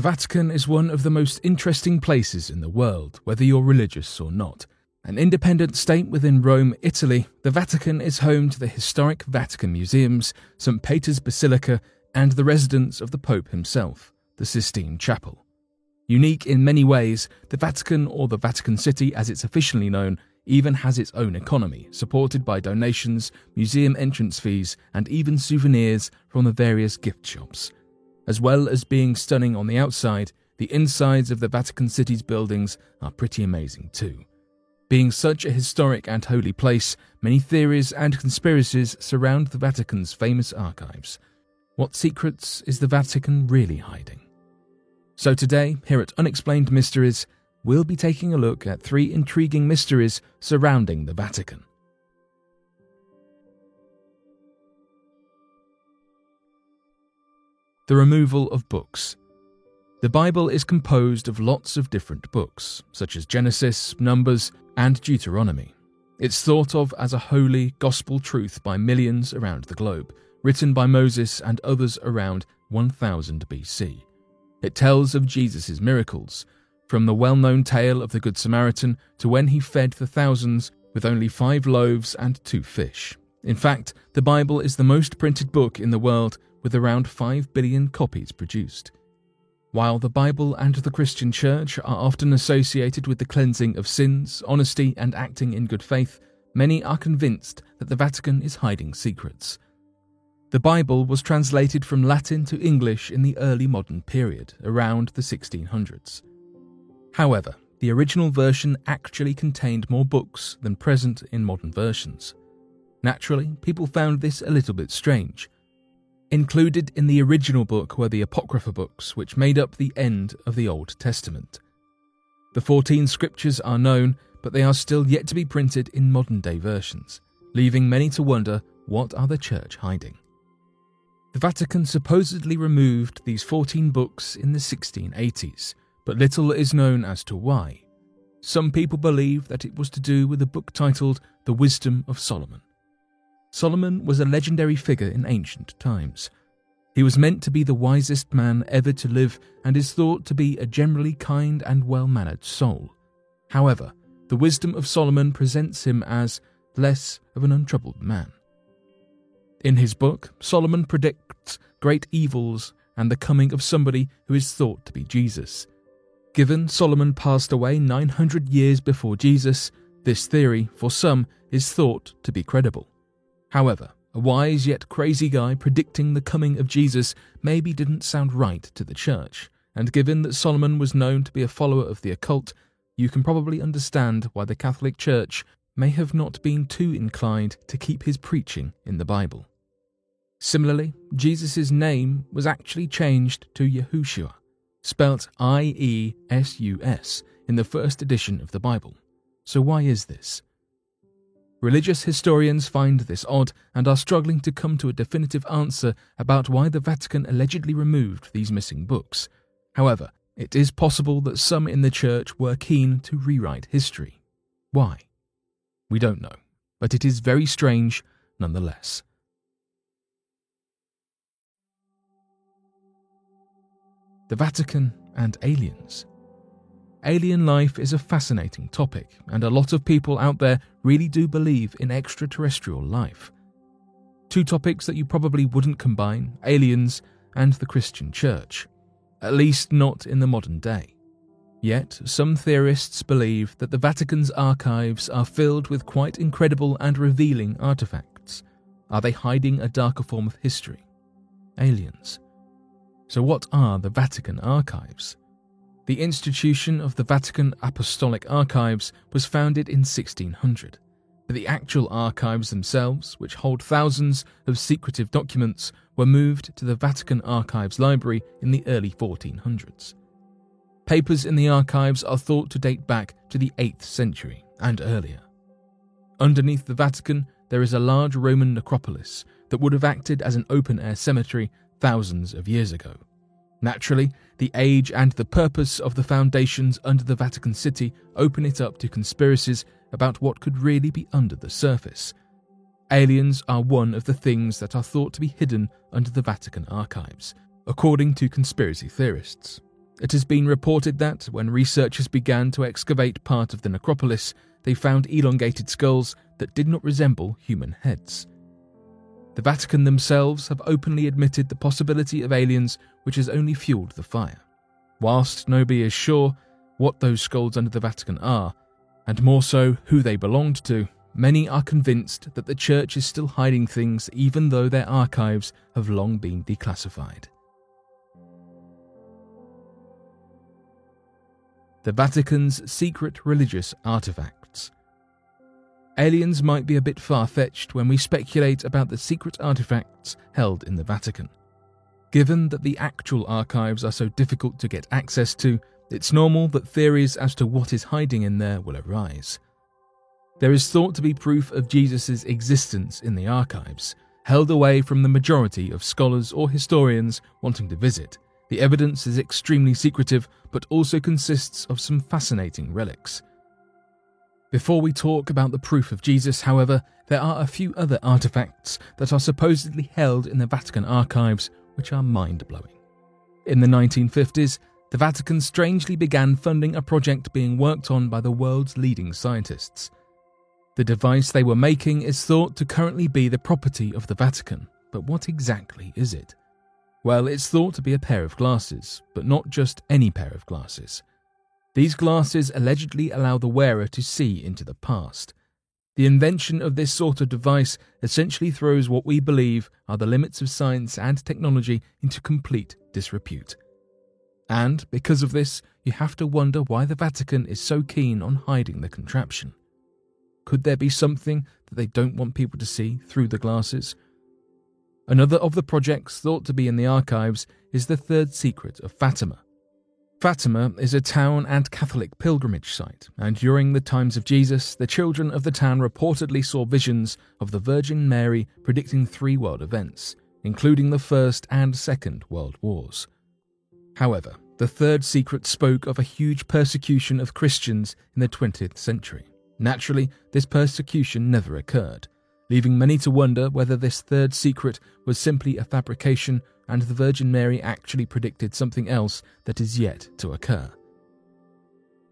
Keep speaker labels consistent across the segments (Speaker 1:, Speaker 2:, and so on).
Speaker 1: The Vatican is one of the most interesting places in the world, whether you're religious or not. An independent state within Rome, Italy, the Vatican is home to the historic Vatican Museums, St. Peter's Basilica, and the residence of the Pope himself, the Sistine Chapel. Unique in many ways, the Vatican, or the Vatican City as it's officially known, even has its own economy, supported by donations, museum entrance fees, and even souvenirs from the various gift shops. As well as being stunning on the outside, the insides of the Vatican City's buildings are pretty amazing too. Being such a historic and holy place, many theories and conspiracies surround the Vatican's famous archives. What secrets is the Vatican really hiding? So today, here at Unexplained Mysteries, we'll be taking a look at three intriguing mysteries surrounding the Vatican. The removal of books. The Bible is composed of lots of different books, such as Genesis, Numbers, and Deuteronomy. It's thought of as a holy gospel truth by millions around the globe, written by Moses and others around 1000 BC. It tells of Jesus' miracles, from the well known tale of the Good Samaritan to when he fed the thousands with only five loaves and two fish. In fact, the Bible is the most printed book in the world with around 5 billion copies produced. While the Bible and the Christian Church are often associated with the cleansing of sins, honesty, and acting in good faith, many are convinced that the Vatican is hiding secrets. The Bible was translated from Latin to English in the early modern period, around the 1600s. However, the original version actually contained more books than present in modern versions. Naturally, people found this a little bit strange. Included in the original book were the Apocrypha books, which made up the end of the Old Testament. The 14 scriptures are known, but they are still yet to be printed in modern day versions, leaving many to wonder what are the church hiding. The Vatican supposedly removed these 14 books in the 1680s, but little is known as to why. Some people believe that it was to do with a book titled The Wisdom of Solomon. Solomon was a legendary figure in ancient times. He was meant to be the wisest man ever to live and is thought to be a generally kind and well mannered soul. However, the wisdom of Solomon presents him as less of an untroubled man. In his book, Solomon predicts great evils and the coming of somebody who is thought to be Jesus. Given Solomon passed away 900 years before Jesus, this theory, for some, is thought to be credible. However, a wise yet crazy guy predicting the coming of Jesus maybe didn't sound right to the church, and given that Solomon was known to be a follower of the occult, you can probably understand why the Catholic Church may have not been too inclined to keep his preaching in the Bible. Similarly, Jesus' name was actually changed to Yahushua, spelt I E S U S, in the first edition of the Bible. So, why is this? Religious historians find this odd and are struggling to come to a definitive answer about why the Vatican allegedly removed these missing books. However, it is possible that some in the Church were keen to rewrite history. Why? We don't know, but it is very strange nonetheless. The Vatican and aliens. Alien life is a fascinating topic, and a lot of people out there really do believe in extraterrestrial life. Two topics that you probably wouldn't combine aliens and the Christian Church, at least not in the modern day. Yet, some theorists believe that the Vatican's archives are filled with quite incredible and revealing artifacts. Are they hiding a darker form of history? Aliens. So, what are the Vatican archives? The institution of the Vatican Apostolic Archives was founded in 1600, but the actual archives themselves, which hold thousands of secretive documents, were moved to the Vatican Archives Library in the early 1400s. Papers in the archives are thought to date back to the 8th century and earlier. Underneath the Vatican, there is a large Roman necropolis that would have acted as an open air cemetery thousands of years ago. Naturally, the age and the purpose of the foundations under the Vatican City open it up to conspiracies about what could really be under the surface. Aliens are one of the things that are thought to be hidden under the Vatican archives, according to conspiracy theorists. It has been reported that, when researchers began to excavate part of the necropolis, they found elongated skulls that did not resemble human heads. The Vatican themselves have openly admitted the possibility of aliens, which has only fueled the fire. Whilst nobody is sure what those skulls under the Vatican are, and more so who they belonged to, many are convinced that the Church is still hiding things even though their archives have long been declassified. The Vatican's secret religious artifacts. Aliens might be a bit far fetched when we speculate about the secret artifacts held in the Vatican. Given that the actual archives are so difficult to get access to, it's normal that theories as to what is hiding in there will arise. There is thought to be proof of Jesus' existence in the archives, held away from the majority of scholars or historians wanting to visit. The evidence is extremely secretive, but also consists of some fascinating relics. Before we talk about the proof of Jesus, however, there are a few other artifacts that are supposedly held in the Vatican archives which are mind blowing. In the 1950s, the Vatican strangely began funding a project being worked on by the world's leading scientists. The device they were making is thought to currently be the property of the Vatican, but what exactly is it? Well, it's thought to be a pair of glasses, but not just any pair of glasses. These glasses allegedly allow the wearer to see into the past. The invention of this sort of device essentially throws what we believe are the limits of science and technology into complete disrepute. And because of this, you have to wonder why the Vatican is so keen on hiding the contraption. Could there be something that they don't want people to see through the glasses? Another of the projects thought to be in the archives is the Third Secret of Fatima, Fatima is a town and Catholic pilgrimage site, and during the times of Jesus, the children of the town reportedly saw visions of the Virgin Mary predicting three world events, including the First and Second World Wars. However, the third secret spoke of a huge persecution of Christians in the 20th century. Naturally, this persecution never occurred, leaving many to wonder whether this third secret was simply a fabrication and the Virgin Mary actually predicted something else that is yet to occur.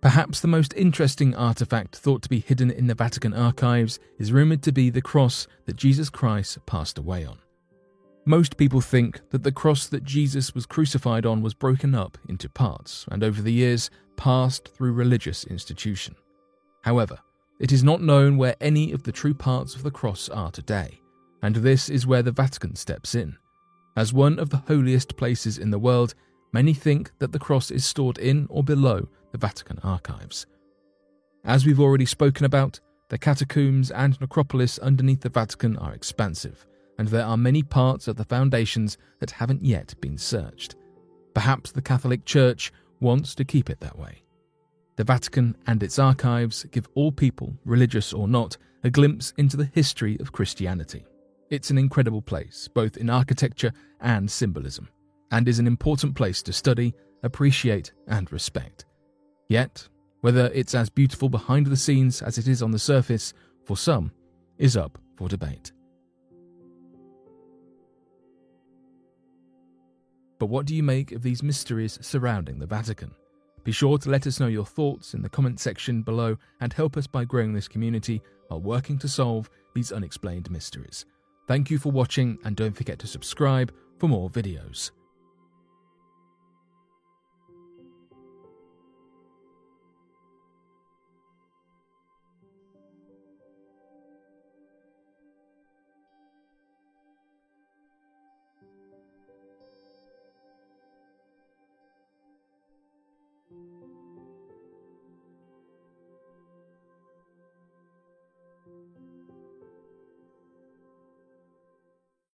Speaker 1: Perhaps the most interesting artifact thought to be hidden in the Vatican archives is rumoured to be the cross that Jesus Christ passed away on. Most people think that the cross that Jesus was crucified on was broken up into parts and over the years passed through religious institution. However, it is not known where any of the true parts of the cross are today, and this is where the Vatican steps in. As one of the holiest places in the world, many think that the cross is stored in or below the Vatican archives. As we've already spoken about, the catacombs and necropolis underneath the Vatican are expansive, and there are many parts of the foundations that haven't yet been searched. Perhaps the Catholic Church wants to keep it that way. The Vatican and its archives give all people, religious or not, a glimpse into the history of Christianity. It's an incredible place, both in architecture and symbolism, and is an important place to study, appreciate, and respect. Yet, whether it's as beautiful behind the scenes as it is on the surface, for some, is up for debate. But what do you make of these mysteries surrounding the Vatican? Be sure to let us know your thoughts in the comment section below and help us by growing this community while working to solve these unexplained mysteries. Thank you for watching and don't forget to subscribe for more videos.